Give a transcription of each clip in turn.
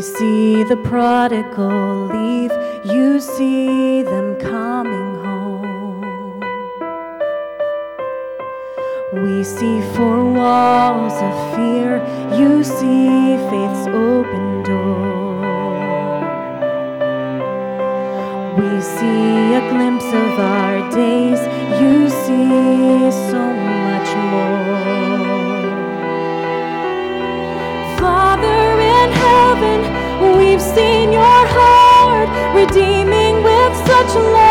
We see the prodigal leave, you see them coming home. We see four walls of fear, you see faith's open door. We see a glimpse of our days, you see so much seen your heart redeeming with such love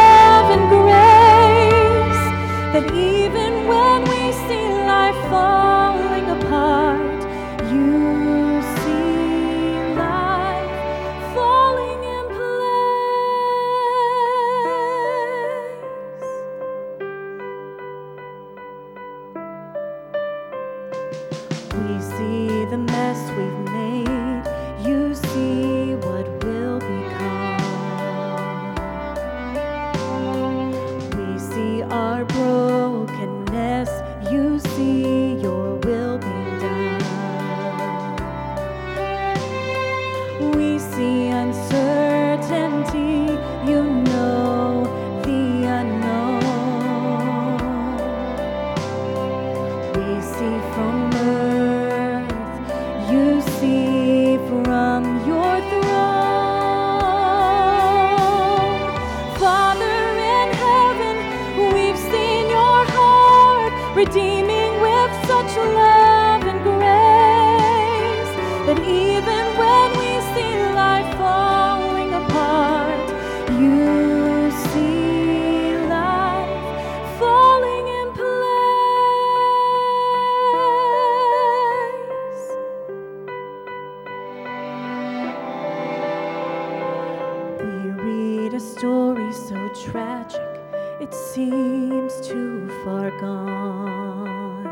so tragic, it seems too far gone.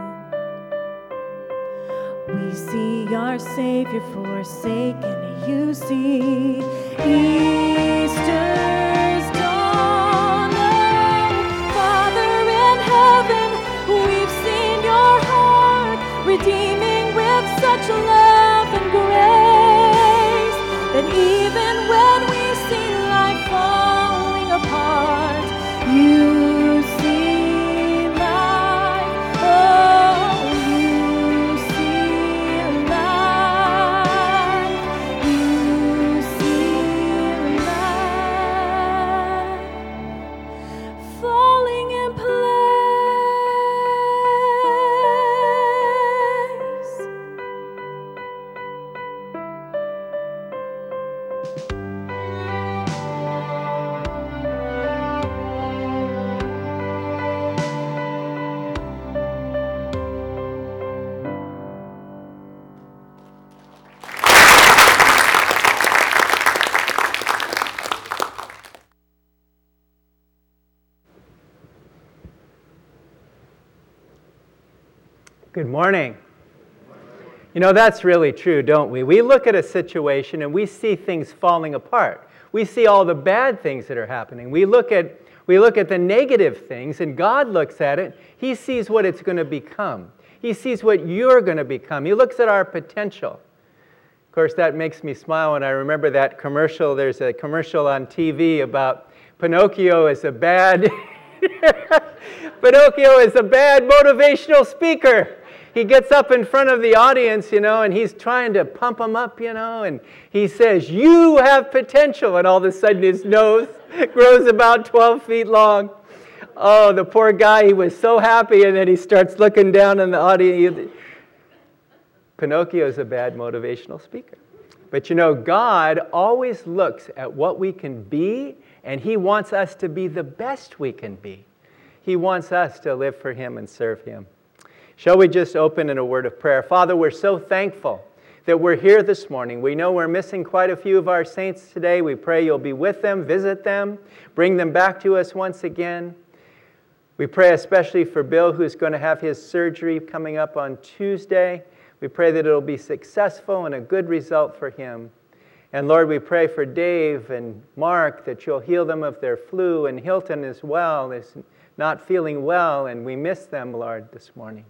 We see our Savior forsaken, you see Easter's Good morning. You know, that's really true, don't we? We look at a situation and we see things falling apart. We see all the bad things that are happening. We look at, we look at the negative things, and God looks at it. He sees what it's going to become, He sees what you're going to become. He looks at our potential. Of course, that makes me smile when I remember that commercial. There's a commercial on TV about Pinocchio is a bad. Pinocchio is a bad motivational speaker. He gets up in front of the audience, you know, and he's trying to pump them up, you know, and he says, You have potential. And all of a sudden his nose grows about 12 feet long. Oh, the poor guy, he was so happy, and then he starts looking down in the audience. Pinocchio is a bad motivational speaker. But you know, God always looks at what we can be, and He wants us to be the best we can be. He wants us to live for Him and serve Him. Shall we just open in a word of prayer? Father, we're so thankful that we're here this morning. We know we're missing quite a few of our saints today. We pray you'll be with them, visit them, bring them back to us once again. We pray especially for Bill, who's going to have his surgery coming up on Tuesday. We pray that it'll be successful and a good result for him. And Lord, we pray for Dave and Mark that you'll heal them of their flu, and Hilton as well is not feeling well, and we miss them, Lord, this morning.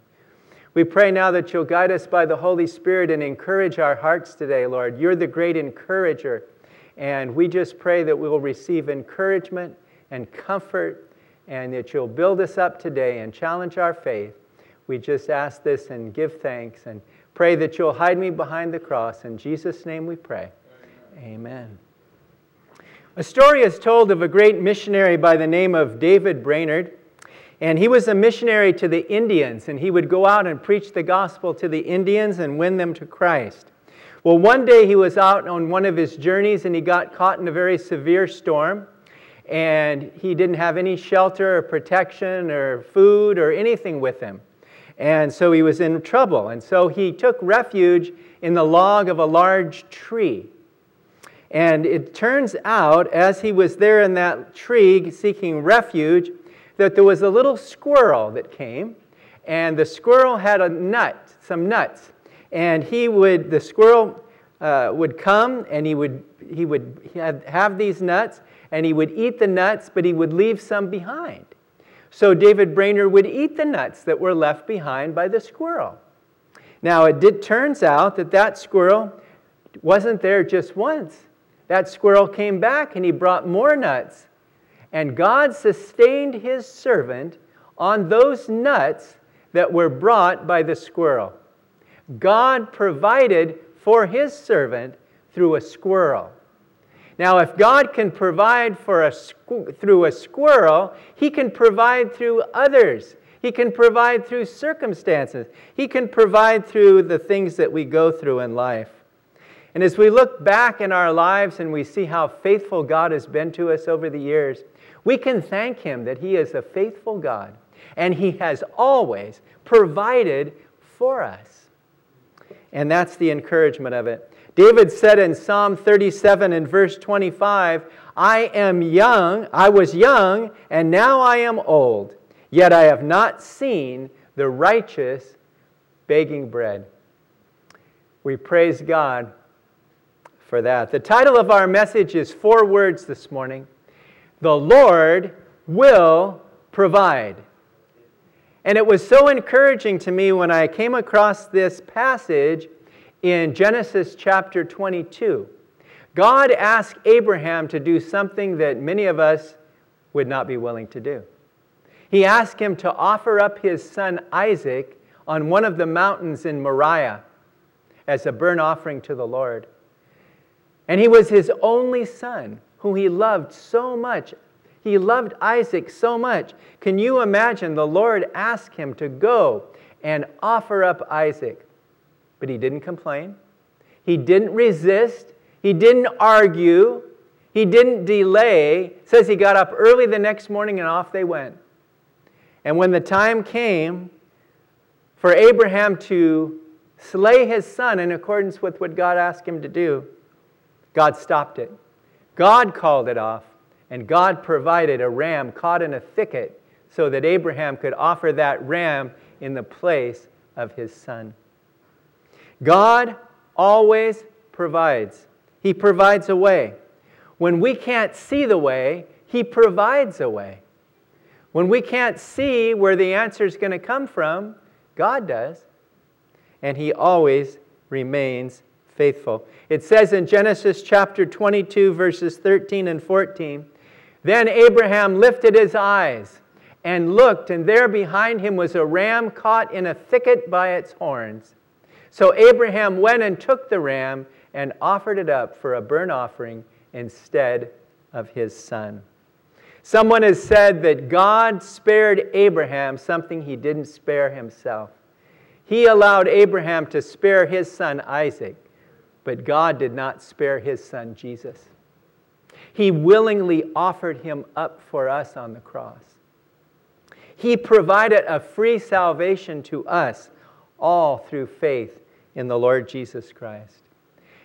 We pray now that you'll guide us by the Holy Spirit and encourage our hearts today, Lord. You're the great encourager. And we just pray that we will receive encouragement and comfort and that you'll build us up today and challenge our faith. We just ask this and give thanks and pray that you'll hide me behind the cross. In Jesus' name we pray. Amen. Amen. A story is told of a great missionary by the name of David Brainerd. And he was a missionary to the Indians, and he would go out and preach the gospel to the Indians and win them to Christ. Well, one day he was out on one of his journeys and he got caught in a very severe storm. And he didn't have any shelter or protection or food or anything with him. And so he was in trouble. And so he took refuge in the log of a large tree. And it turns out, as he was there in that tree seeking refuge, that there was a little squirrel that came, and the squirrel had a nut, some nuts, and he would, the squirrel uh, would come and he would, he would have, have these nuts, and he would eat the nuts, but he would leave some behind. So David Brainerd would eat the nuts that were left behind by the squirrel. Now, it did, turns out that that squirrel wasn't there just once. That squirrel came back and he brought more nuts and God sustained his servant on those nuts that were brought by the squirrel. God provided for his servant through a squirrel. Now, if God can provide for a through a squirrel, he can provide through others. He can provide through circumstances. He can provide through the things that we go through in life. And as we look back in our lives and we see how faithful God has been to us over the years, we can thank Him that He is a faithful God and He has always provided for us. And that's the encouragement of it. David said in Psalm 37 and verse 25, I am young, I was young, and now I am old, yet I have not seen the righteous begging bread. We praise God for that. The title of our message is four words this morning the Lord will provide. And it was so encouraging to me when I came across this passage in Genesis chapter 22. God asked Abraham to do something that many of us would not be willing to do. He asked him to offer up his son Isaac on one of the mountains in Moriah as a burnt offering to the Lord. And he was his only son whom he loved so much. He loved Isaac so much. Can you imagine the Lord asked him to go and offer up Isaac? But he didn't complain. He didn't resist. He didn't argue. He didn't delay. It says he got up early the next morning and off they went. And when the time came for Abraham to slay his son in accordance with what God asked him to do, God stopped it. God called it off, and God provided a ram caught in a thicket so that Abraham could offer that ram in the place of his son. God always provides, He provides a way. When we can't see the way, He provides a way. When we can't see where the answer is going to come from, God does. And He always remains faithful. It says in Genesis chapter 22, verses 13 and 14 Then Abraham lifted his eyes and looked, and there behind him was a ram caught in a thicket by its horns. So Abraham went and took the ram and offered it up for a burnt offering instead of his son. Someone has said that God spared Abraham something he didn't spare himself. He allowed Abraham to spare his son Isaac but God did not spare his son Jesus. He willingly offered him up for us on the cross. He provided a free salvation to us, all through faith in the Lord Jesus Christ.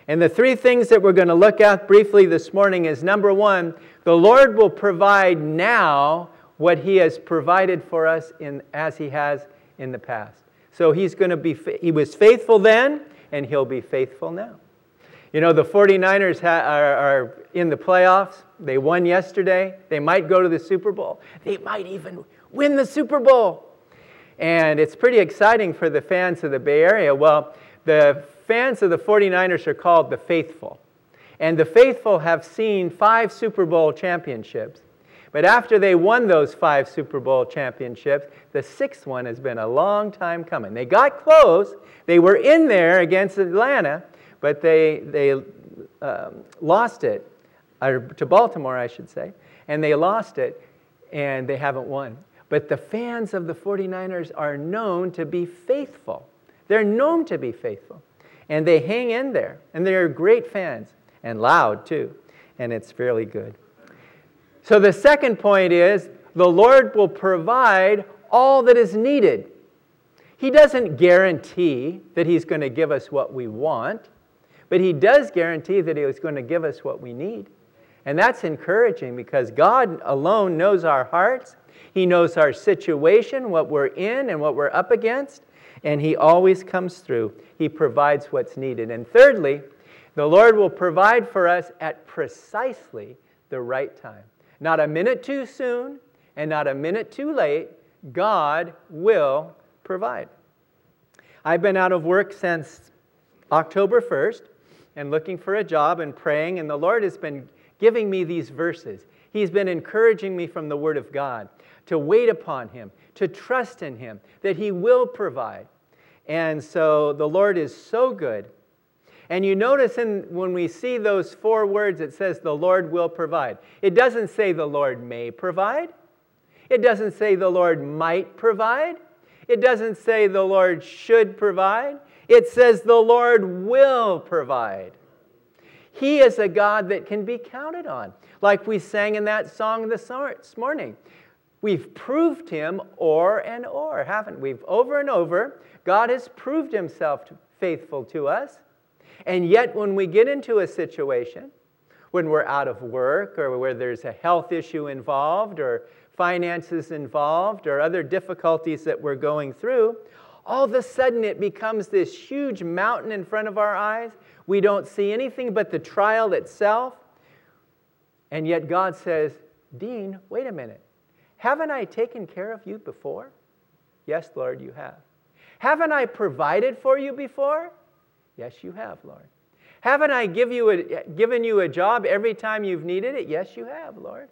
And the three things that we're going to look at briefly this morning is number one, the Lord will provide now what He has provided for us in, as He has in the past. So He's going to be, He was faithful then, and He'll be faithful now. You know, the 49ers ha- are, are in the playoffs. They won yesterday. They might go to the Super Bowl. They might even win the Super Bowl. And it's pretty exciting for the fans of the Bay Area. Well, the fans of the 49ers are called the faithful. And the faithful have seen five Super Bowl championships. But after they won those five Super Bowl championships, the sixth one has been a long time coming. They got close. They were in there against Atlanta, but they, they um, lost it, or to Baltimore, I should say, and they lost it, and they haven't won. But the fans of the 49ers are known to be faithful. They're known to be faithful. And they hang in there, and they're great fans, and loud too, and it's fairly good. So the second point is the Lord will provide all that is needed. He doesn't guarantee that He's going to give us what we want, but He does guarantee that He is going to give us what we need. And that's encouraging because God alone knows our hearts. He knows our situation, what we're in, and what we're up against, and He always comes through. He provides what's needed. And thirdly, the Lord will provide for us at precisely the right time. Not a minute too soon and not a minute too late, God will provide. I've been out of work since October 1st and looking for a job and praying, and the Lord has been giving me these verses. He's been encouraging me from the Word of God to wait upon Him, to trust in Him, that He will provide. And so the Lord is so good. And you notice in, when we see those four words, it says the Lord will provide. It doesn't say the Lord may provide. It doesn't say the Lord might provide. It doesn't say the Lord should provide. It says the Lord will provide. He is a God that can be counted on, like we sang in that song this morning. We've proved him or and or, haven't we? Over and over, God has proved himself faithful to us. And yet, when we get into a situation, when we're out of work or where there's a health issue involved or finances involved or other difficulties that we're going through, all of a sudden it becomes this huge mountain in front of our eyes. We don't see anything but the trial itself. And yet God says, Dean, wait a minute. Haven't I taken care of you before? Yes, Lord, you have. Haven't I provided for you before? Yes, you have, Lord. Haven't I give you a, given you a job every time you've needed it? Yes, you have, Lord.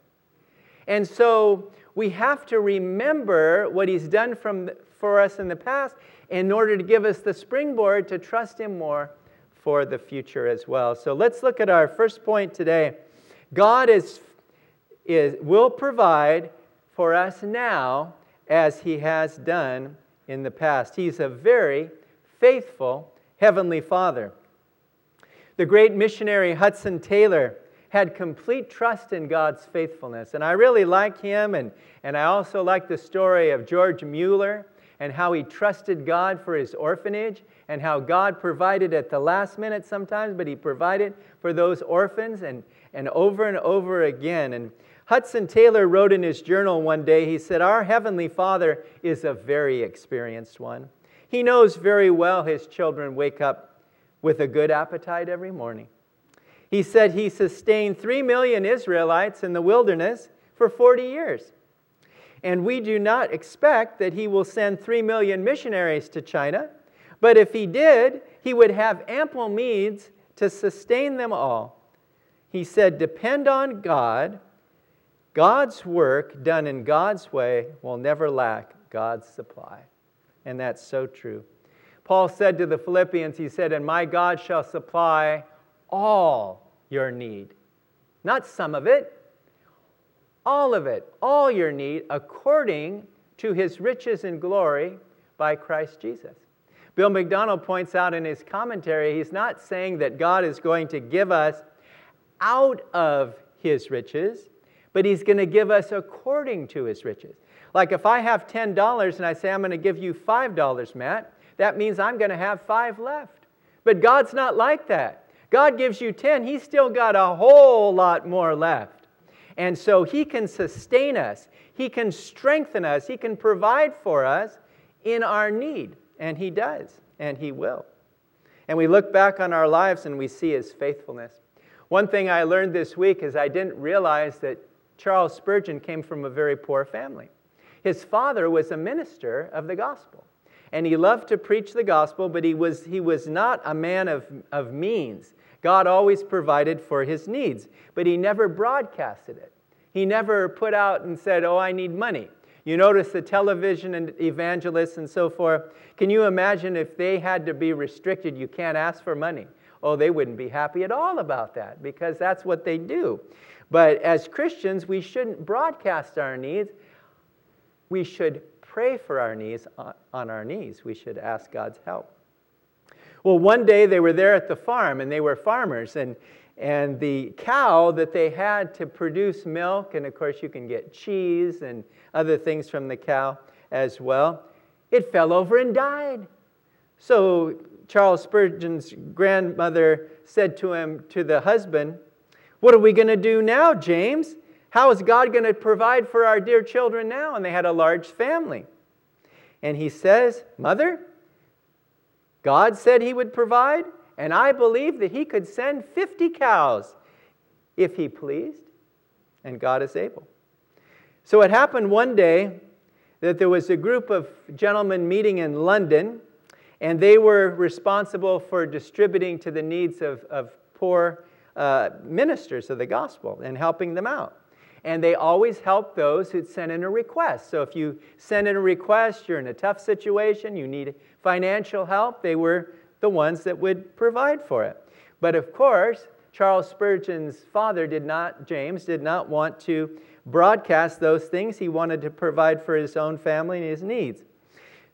And so we have to remember what He's done from, for us in the past in order to give us the springboard to trust Him more for the future as well. So let's look at our first point today. God is, is, will provide for us now as He has done in the past. He's a very faithful Heavenly Father. The great missionary Hudson Taylor had complete trust in God's faithfulness. And I really like him, and, and I also like the story of George Mueller and how he trusted God for his orphanage and how God provided at the last minute sometimes, but he provided for those orphans and, and over and over again. And Hudson Taylor wrote in his journal one day, he said, Our Heavenly Father is a very experienced one. He knows very well his children wake up with a good appetite every morning. He said he sustained three million Israelites in the wilderness for 40 years. And we do not expect that he will send three million missionaries to China, but if he did, he would have ample means to sustain them all. He said, Depend on God. God's work done in God's way will never lack God's supply. And that's so true. Paul said to the Philippians, he said, And my God shall supply all your need. Not some of it, all of it, all your need, according to his riches and glory by Christ Jesus. Bill MacDonald points out in his commentary, he's not saying that God is going to give us out of his riches, but he's going to give us according to his riches. Like if I have $10 and I say, I'm going to give you $5, Matt, that means I'm going to have five left. But God's not like that. God gives you 10, He's still got a whole lot more left. And so He can sustain us, He can strengthen us, He can provide for us in our need. And He does, and He will. And we look back on our lives and we see his faithfulness. One thing I learned this week is I didn't realize that Charles Spurgeon came from a very poor family. His father was a minister of the gospel, and he loved to preach the gospel, but he was, he was not a man of, of means. God always provided for his needs, but he never broadcasted it. He never put out and said, Oh, I need money. You notice the television and evangelists and so forth. Can you imagine if they had to be restricted? You can't ask for money. Oh, they wouldn't be happy at all about that because that's what they do. But as Christians, we shouldn't broadcast our needs. We should pray for our needs uh, on our knees. We should ask God's help. Well, one day they were there at the farm and they were farmers, and, and the cow that they had to produce milk, and of course, you can get cheese and other things from the cow as well, it fell over and died. So Charles Spurgeon's grandmother said to him, to the husband, What are we going to do now, James? How is God going to provide for our dear children now? And they had a large family. And he says, Mother, God said he would provide, and I believe that he could send 50 cows if he pleased, and God is able. So it happened one day that there was a group of gentlemen meeting in London, and they were responsible for distributing to the needs of, of poor uh, ministers of the gospel and helping them out. And they always help those who'd sent in a request. So if you send in a request, you're in a tough situation, you need financial help, they were the ones that would provide for it. But of course, Charles Spurgeon's father did not, James, did not want to broadcast those things. He wanted to provide for his own family and his needs.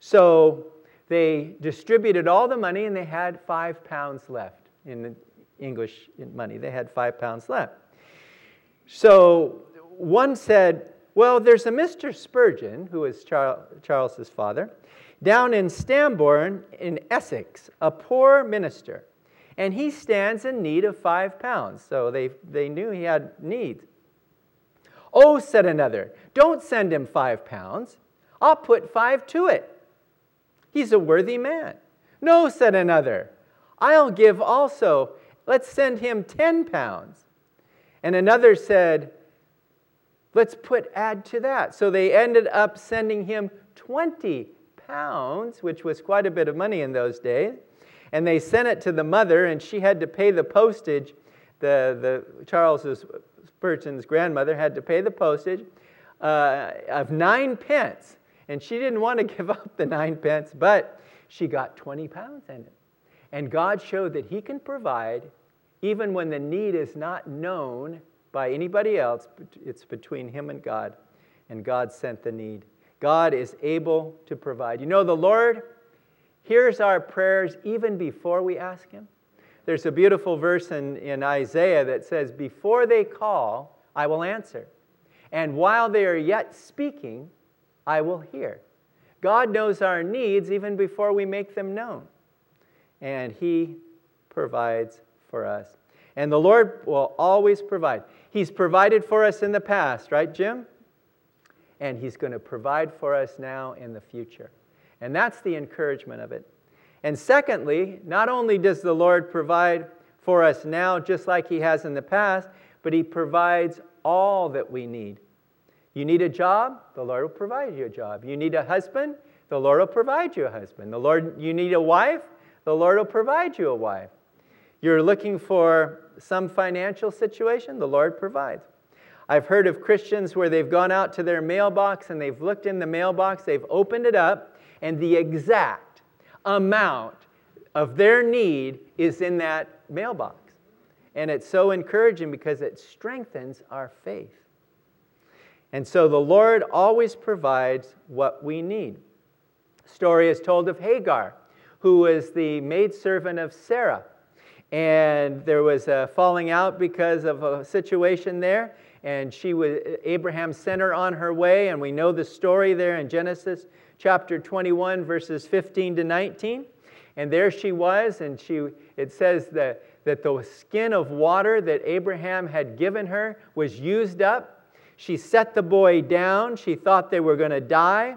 So they distributed all the money and they had five pounds left in English money. They had five pounds left. So one said, Well, there's a Mr. Spurgeon, who is Charles's father, down in Stambourne in Essex, a poor minister, and he stands in need of five pounds. So they, they knew he had needs. Oh, said another, don't send him five pounds. I'll put five to it. He's a worthy man. No, said another, I'll give also. Let's send him 10 pounds. And another said, Let's put add to that. So they ended up sending him 20 pounds, which was quite a bit of money in those days. And they sent it to the mother, and she had to pay the postage. The, the Charles Spurgeon's grandmother had to pay the postage uh, of nine pence. And she didn't want to give up the nine pence, but she got 20 pounds in it. And God showed that He can provide even when the need is not known by anybody else. It's between him and God, and God sent the need. God is able to provide. You know, the Lord hears our prayers even before we ask Him. There's a beautiful verse in, in Isaiah that says, Before they call, I will answer. And while they are yet speaking, I will hear. God knows our needs even before we make them known. And He provides for us. And the Lord will always provide. He's provided for us in the past, right, Jim? And He's going to provide for us now in the future. And that's the encouragement of it. And secondly, not only does the Lord provide for us now, just like He has in the past, but He provides all that we need. You need a job, the Lord will provide you a job. You need a husband, the Lord will provide you a husband. The Lord, you need a wife, the Lord will provide you a wife. You're looking for some financial situation, the Lord provides. I've heard of Christians where they've gone out to their mailbox and they've looked in the mailbox, they've opened it up, and the exact amount of their need is in that mailbox. And it's so encouraging because it strengthens our faith. And so the Lord always provides what we need. Story is told of Hagar, who was the maidservant of Sarah and there was a falling out because of a situation there. And she was abraham sent her on her way. And we know the story there in genesis chapter 21 verses 15 to 19 and there she was. And she it says that, that the skin of water that abraham had given her was used up. She set the boy down. She thought they were going to die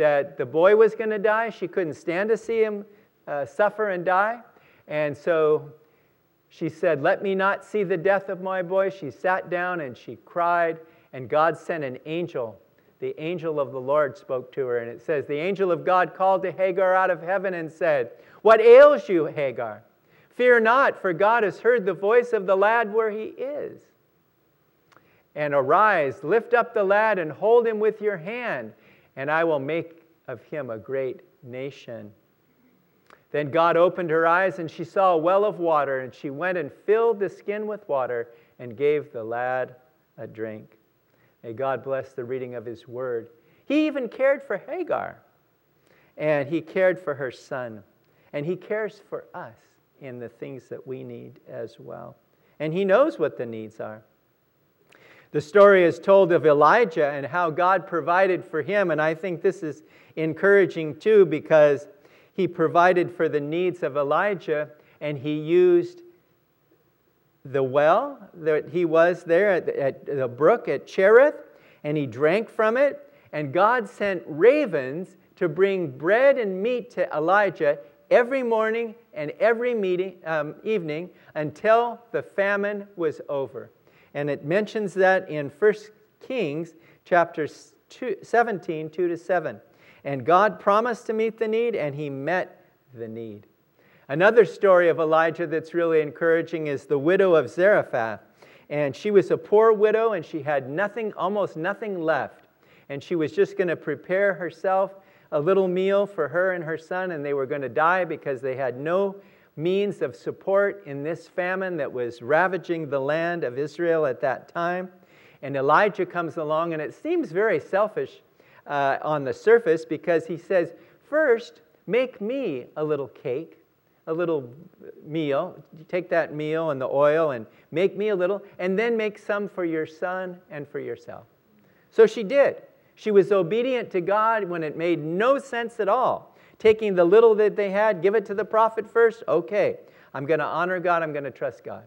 that the boy was going to die. She couldn't stand to see him uh, suffer and die. And so she said, Let me not see the death of my boy. She sat down and she cried, and God sent an angel. The angel of the Lord spoke to her, and it says, The angel of God called to Hagar out of heaven and said, What ails you, Hagar? Fear not, for God has heard the voice of the lad where he is. And arise, lift up the lad, and hold him with your hand, and I will make of him a great nation. Then God opened her eyes, and she saw a well of water, and she went and filled the skin with water and gave the lad a drink. May God bless the reading of his word. He even cared for Hagar, and he cared for her son, and he cares for us in the things that we need as well. And he knows what the needs are. The story is told of Elijah and how God provided for him, and I think this is encouraging too because he provided for the needs of Elijah and he used the well that he was there at, at the brook at Cherith and he drank from it. And God sent ravens to bring bread and meat to Elijah every morning and every meeting, um, evening until the famine was over. And it mentions that in 1 Kings chapter 2, 17, 2 to 7. And God promised to meet the need, and he met the need. Another story of Elijah that's really encouraging is the widow of Zarephath. And she was a poor widow, and she had nothing, almost nothing left. And she was just going to prepare herself a little meal for her and her son, and they were going to die because they had no means of support in this famine that was ravaging the land of Israel at that time. And Elijah comes along, and it seems very selfish uh, on the surface because he says, First, make me a little cake, a little meal. Take that meal and the oil and make me a little, and then make some for your son and for yourself. So she did. She was obedient to God when it made no sense at all. Taking the little that they had, give it to the prophet first. Okay, I'm going to honor God, I'm going to trust God.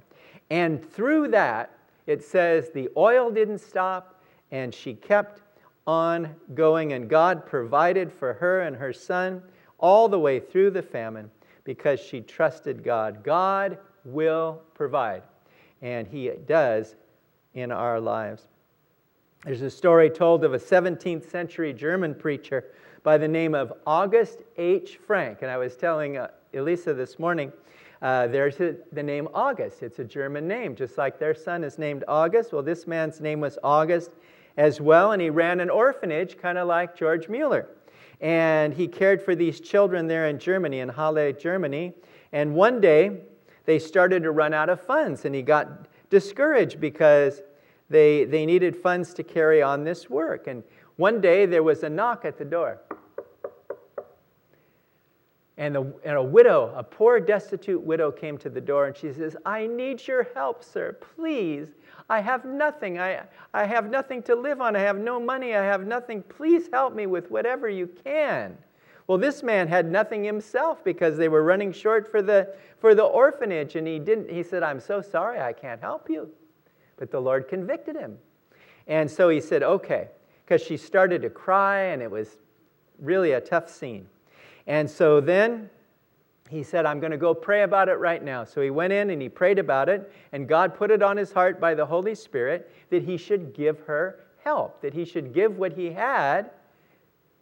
And through that, it says the oil didn't stop, and she kept on going, and God provided for her and her son all the way through the famine because she trusted God. God will provide, and He does in our lives. There's a story told of a 17th century German preacher by the name of August H. Francke. And I was telling uh, Elisa this morning, uh, there's a, the name August. It's a German name, just like their son is named August. Well, this man's name was August as well, and he ran an orphanage, kind of like George Mueller. And he cared for these children there in Germany, in Halle, Germany. And one day, they started to run out of funds, and he got discouraged because they, they needed funds to carry on this work. And one day, there was a knock at the door. And, the, and a widow, a poor, destitute widow, came to the door and she says, I need your help, sir. Please I have nothing. I, I have nothing to live on. I have no money. I have nothing. Please help me with whatever you can. Well, this man had nothing himself because they were running short for the, for the orphanage, and he didn't. He said, I'm so sorry, I can't help you. But the Lord convicted him. And so he said, Okay, because she started to cry, and it was really a tough scene. And so then he said, I'm going to go pray about it right now. So he went in and he prayed about it, and God put it on his heart by the Holy Spirit that he should give her help, that he should give what he had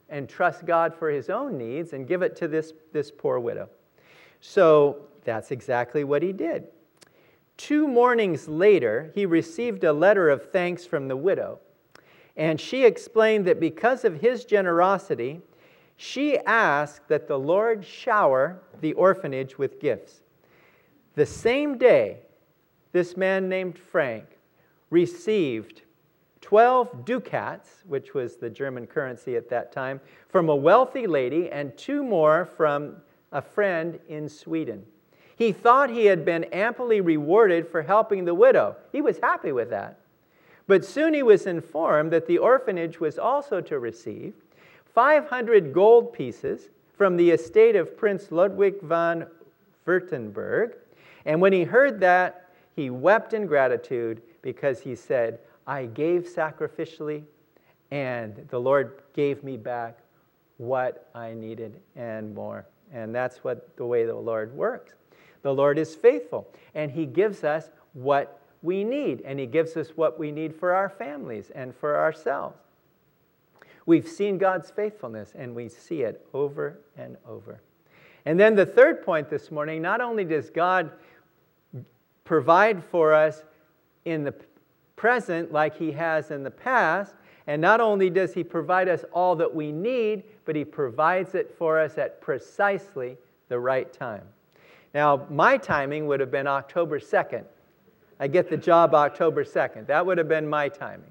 and trust God for his own needs and give it to this, this poor widow. So that's exactly what he did. Two mornings later, he received a letter of thanks from the widow, and she explained that because of his generosity, she asked that the Lord shower the orphanage with gifts. The same day, this man named Francke received 12 ducats, which was the German currency at that time, from a wealthy lady, and two more from a friend in Sweden. He thought he had been amply rewarded for helping the widow. He was happy with that. But soon he was informed that the orphanage was also to receive 500 gold pieces from the estate of Prince Ludwig von Württemberg. And when he heard that, he wept in gratitude because he said, I gave sacrificially, and the Lord gave me back what I needed and more. And that's what the way the Lord works. The Lord is faithful, and He gives us what we need, and He gives us what we need for our families and for ourselves. We've seen God's faithfulness, and we see it over and over. And then the third point this morning not only does God provide for us in the present like He has in the past, and not only does He provide us all that we need, but He provides it for us at precisely the right time. Now, my timing would have been October 2nd. I get the job October 2nd. That would have been my timing.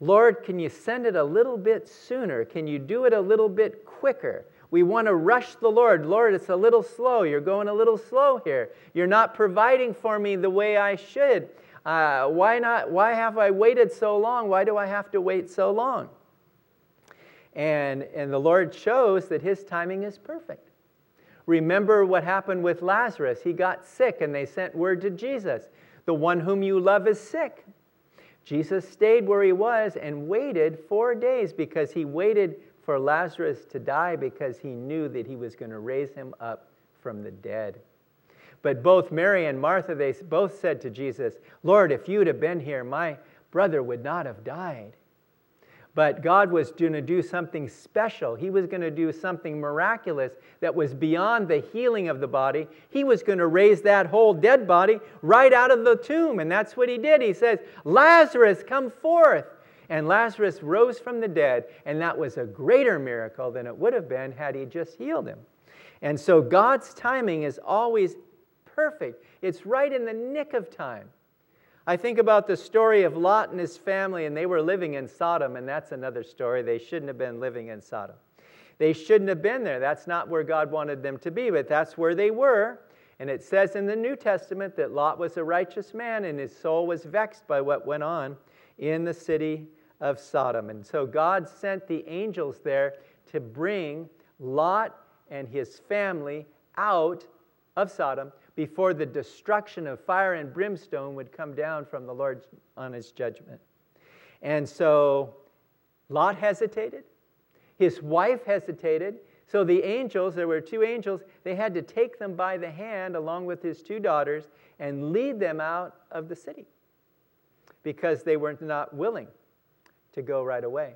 Lord, can you send it a little bit sooner? Can you do it a little bit quicker? We want to rush the Lord. Lord, it's a little slow. You're going a little slow here. You're not providing for me the way I should. Uh, why not? Why have I waited so long? Why do I have to wait so long? And, and the Lord shows that his timing is perfect. Remember what happened with Lazarus. He got sick, and they sent word to Jesus The one whom you love is sick. Jesus stayed where he was and waited four days because he waited for Lazarus to die because he knew that he was going to raise him up from the dead. But both Mary and Martha, they both said to Jesus, Lord, if you'd have been here, my brother would not have died. But God was going to do something special. He was going to do something miraculous that was beyond the healing of the body. He was going to raise that whole dead body right out of the tomb. And that's what he did. He says, Lazarus, come forth. And Lazarus rose from the dead. And that was a greater miracle than it would have been had he just healed him. And so God's timing is always perfect, it's right in the nick of time. I think about the story of Lot and his family, and they were living in Sodom, and that's another story. They shouldn't have been living in Sodom. They shouldn't have been there. That's not where God wanted them to be, but that's where they were. And it says in the New Testament that Lot was a righteous man, and his soul was vexed by what went on in the city of Sodom. And so God sent the angels there to bring Lot and his family out of Sodom before the destruction of fire and brimstone would come down from the Lord on his judgment. And so Lot hesitated. His wife hesitated. So the angels, there were two angels, they had to take them by the hand along with his two daughters and lead them out of the city because they were not willing to go right away.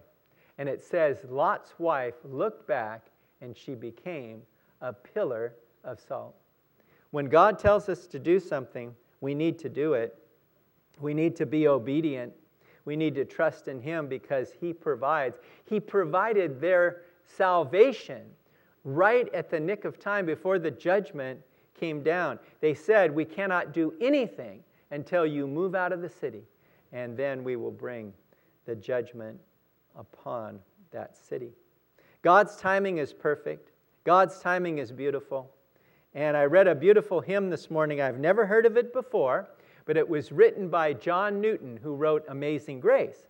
And it says Lot's wife looked back and she became a pillar of salt. When God tells us to do something, we need to do it. We need to be obedient. We need to trust in Him because He provides. He provided their salvation right at the nick of time before the judgment came down. They said, We cannot do anything until you move out of the city, and then we will bring the judgment upon that city. God's timing is perfect, God's timing is beautiful. And I read a beautiful hymn this morning. I've never heard of it before, but it was written by John Newton, who wrote Amazing Grace.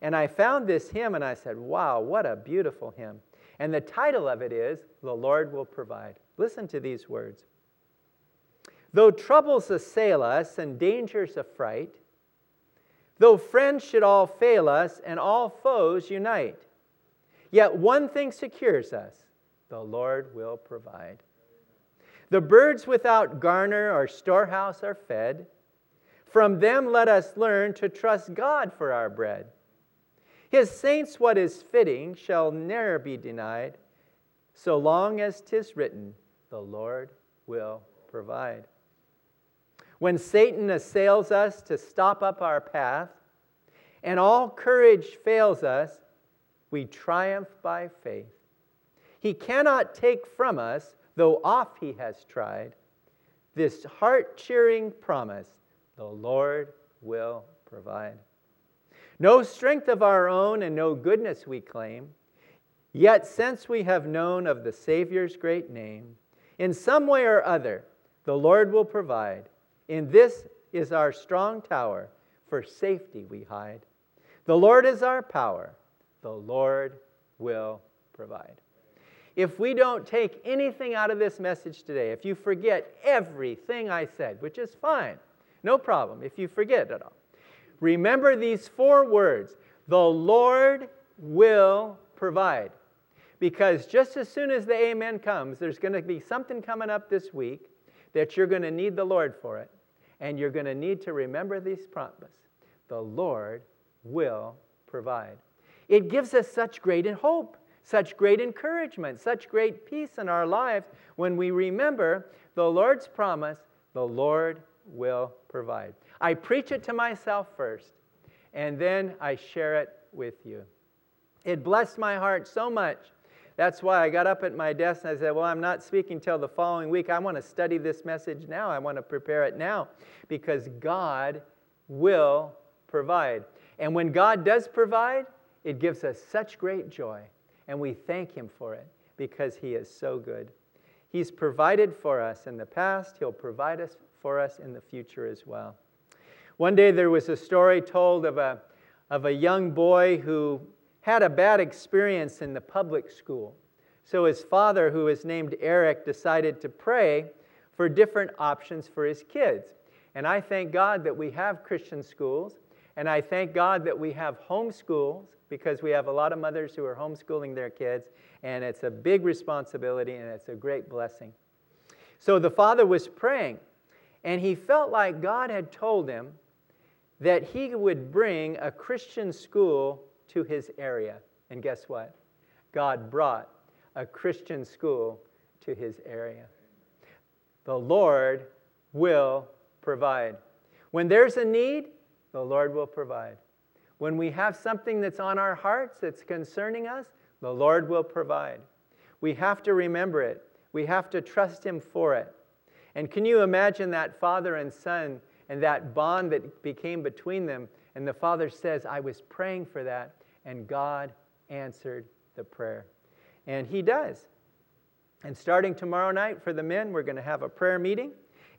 And I found this hymn and I said, wow, what a beautiful hymn. And the title of it is, The Lord Will Provide. Listen to these words. Though troubles assail us and dangers affright, though friends should all fail us and all foes unite, yet one thing secures us the Lord will provide. The birds without garner or storehouse are fed. From them let us learn to trust God for our bread. His saints what is fitting shall ne'er be denied, so long as 'tis written, the Lord will provide. When Satan assails us to stop up our path, and all courage fails us, we triumph by faith. He cannot take from us though oft he has tried, this heart cheering promise the Lord will provide. No strength of our own and no goodness we claim, yet since we have known of the Savior's great name, in some way or other, the Lord will provide. In this is our strong tower, for safety we hide. The Lord is our power, the Lord will provide. If we don't take anything out of this message today, if you forget everything I said, which is fine, no problem if you forget it all, remember these four words the Lord will provide. Because just as soon as the amen comes, there's going to be something coming up this week that you're going to need the Lord for it. And you're going to need to remember these promises. The Lord will provide. It gives us such great hope, such great encouragement, such great peace in our lives when we remember the Lord's promise the Lord will provide. I preach it to myself first, and then I share it with you. It blessed my heart so much. That's why I got up at my desk and I said, Well, I'm not speaking till the following week. I want to study this message now. I want to prepare it now because God will provide. And when God does provide, it gives us such great joy. And we thank Him for it because He is so good. He's provided for us in the past, He'll provide us for us in the future as well. One day there was a story told of a, of a young boy who had a bad experience in the public school. So his father, who was named Eric, decided to pray for different options for his kids. And I thank God that we have Christian schools, and I thank God that we have homeschools because we have a lot of mothers who are homeschooling their kids, and it's a big responsibility and it's a great blessing. So the father was praying, and he felt like God had told him that he would bring a Christian school to his area. And guess what? God brought a Christian school to his area. The Lord will provide. When there's a need, the Lord will provide. When we have something that's on our hearts that's concerning us, the Lord will provide. We have to remember it. We have to trust Him for it. And can you imagine that father and son and that bond that became between them? And the father says, I was praying for that, and God answered the prayer. And He does. And starting tomorrow night for the men, we're going to have a prayer meeting,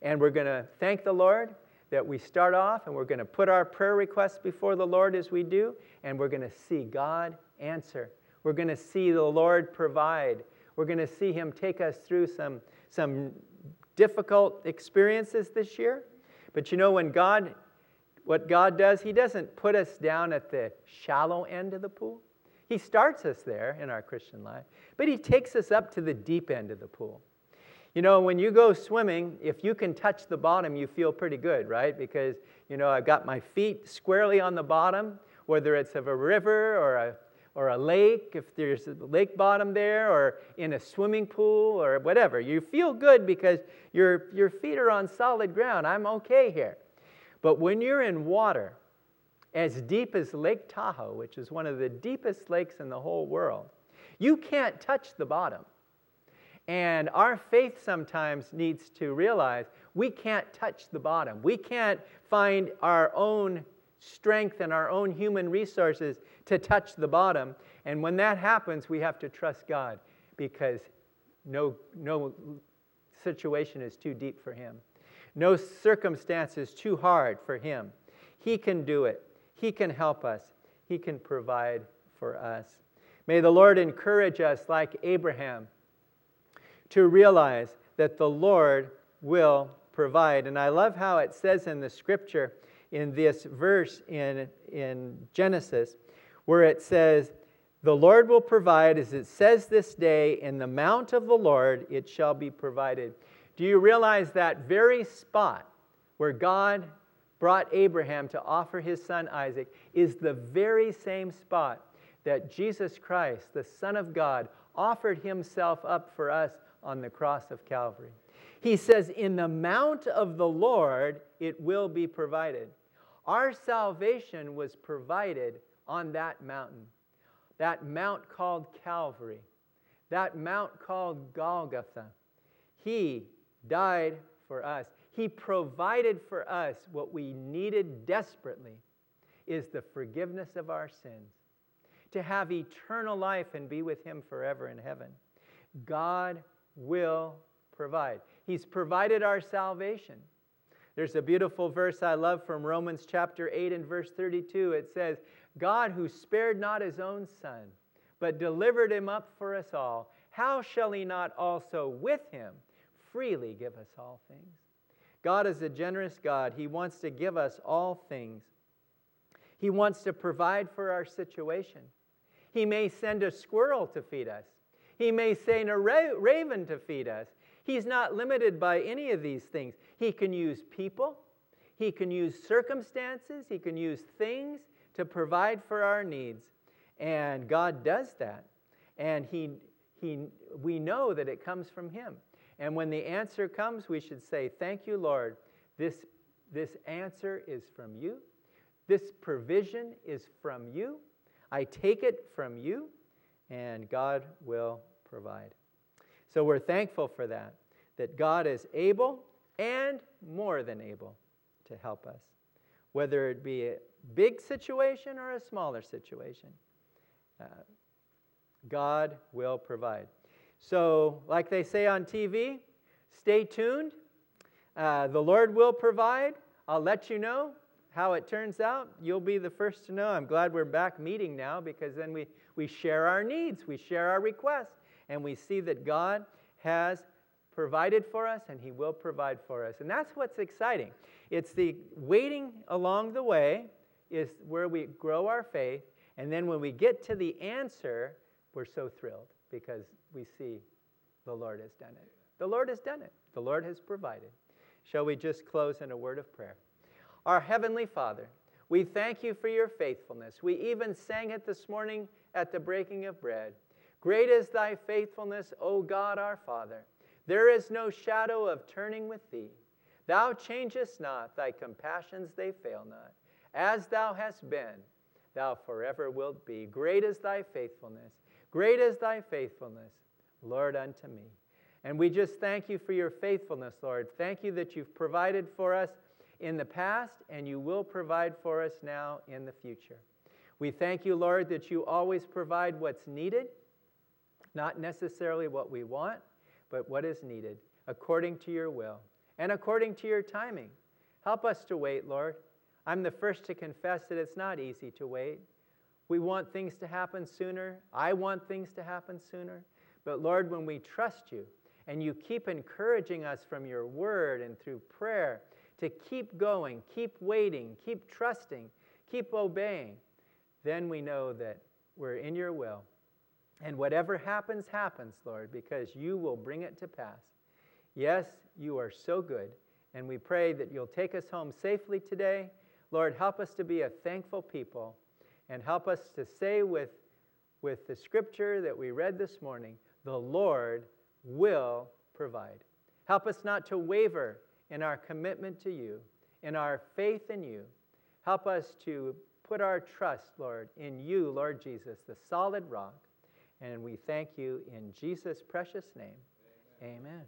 and we're going to thank the Lord that we start off and we're going to put our prayer requests before the Lord as we do, and we're going to see God answer. We're going to see the Lord provide. We're going to see Him take us through some, some difficult experiences this year. But you know, when God, what God does, He doesn't put us down at the shallow end of the pool. He starts us there in our Christian life, but He takes us up to the deep end of the pool. You know, when you go swimming, if you can touch the bottom, you feel pretty good, right? Because, you know, I've got my feet squarely on the bottom, whether it's of a river or a or a lake, if there's a lake bottom there, or in a swimming pool, or whatever. You feel good because your, your feet are on solid ground. I'm okay here. But when you're in water, as deep as Lake Tahoe, which is one of the deepest lakes in the whole world, you can't touch the bottom. And our faith sometimes needs to realize we can't touch the bottom. We can't find our own strength and our own human resources to touch the bottom. And when that happens, we have to trust God because no, no situation is too deep for Him. No circumstance is too hard for Him. He can do it, He can help us, He can provide for us. May the Lord encourage us, like Abraham, to realize that the Lord will provide. And I love how it says in the scripture in this verse in, in Genesis where it says, The Lord will provide, as it says this day, in the mount of the Lord it shall be provided. Do you realize that very spot where God brought Abraham to offer his son Isaac is the very same spot that Jesus Christ, the Son of God, offered himself up for us on the cross of Calvary? He says, In the mount of the Lord it will be provided. Our salvation was provided on that mountain, that mount called Calvary, that mount called Golgotha. He died for us. He provided for us what we needed desperately is the forgiveness of our sins, to have eternal life and be with him forever in heaven. God will provide. He's provided our salvation. There's a beautiful verse I love from Romans chapter 8 and verse 32. It says, God who spared not his own son, but delivered him up for us all, how shall he not also with him freely give us all things? God is a generous God. He wants to give us all things. He wants to provide for our situation. He may send a squirrel to feed us. He may send a ra- raven to feed us. He's not limited by any of these things. He can use people, He can use circumstances, He can use things to provide for our needs. And God does that. And he, he, we know that it comes from Him. And when the answer comes, we should say, Thank you, Lord. This, this answer is from you. This provision is from you. I take it from you, and God will provide. So we're thankful for that, that God is able and more than able to help us, whether it be a big situation or a smaller situation. Uh, God will provide. So, like they say on TV, stay tuned. Uh, the Lord will provide. I'll let you know how it turns out. You'll be the first to know. I'm glad we're back meeting now because then we, we share our needs, we share our requests, and we see that God has provided for us and He will provide for us. And that's what's exciting. It's the waiting along the way is where we grow our faith. And then when we get to the answer, we're so thrilled because we see the Lord has done it. The Lord has done it. The Lord has provided. Shall we just close in a word of prayer? Our Heavenly Father, we thank you for your faithfulness. We even sang it this morning at the breaking of bread. Great is thy faithfulness, O God our Father. There is no shadow of turning with thee. Thou changest not, thy compassions they fail not. As thou hast been, thou forever wilt be. Great is thy faithfulness. Great is thy faithfulness, Lord, unto me. And we just thank you for your faithfulness, Lord. Thank you that you've provided for us in the past and you will provide for us now in the future. We thank you, Lord, that you always provide what's needed, not necessarily what we want, but what is needed according to your will and according to your timing. Help us to wait, Lord. I'm the first to confess that it's not easy to wait. We want things to happen sooner. I want things to happen sooner. But Lord, when we trust you and you keep encouraging us from your word and through prayer to keep going, keep waiting, keep trusting, keep obeying, then we know that we're in your will. And whatever happens, happens, Lord, because you will bring it to pass. Yes, you are so good. And we pray that you'll take us home safely today. Lord, help us to be a thankful people and help us to say with, with the scripture that we read this morning, the Lord will provide. Help us not to waver in our commitment to you, in our faith in you. Help us to put our trust, Lord, in you, Lord Jesus, the solid rock. And we thank you in Jesus' precious name. Amen. Amen.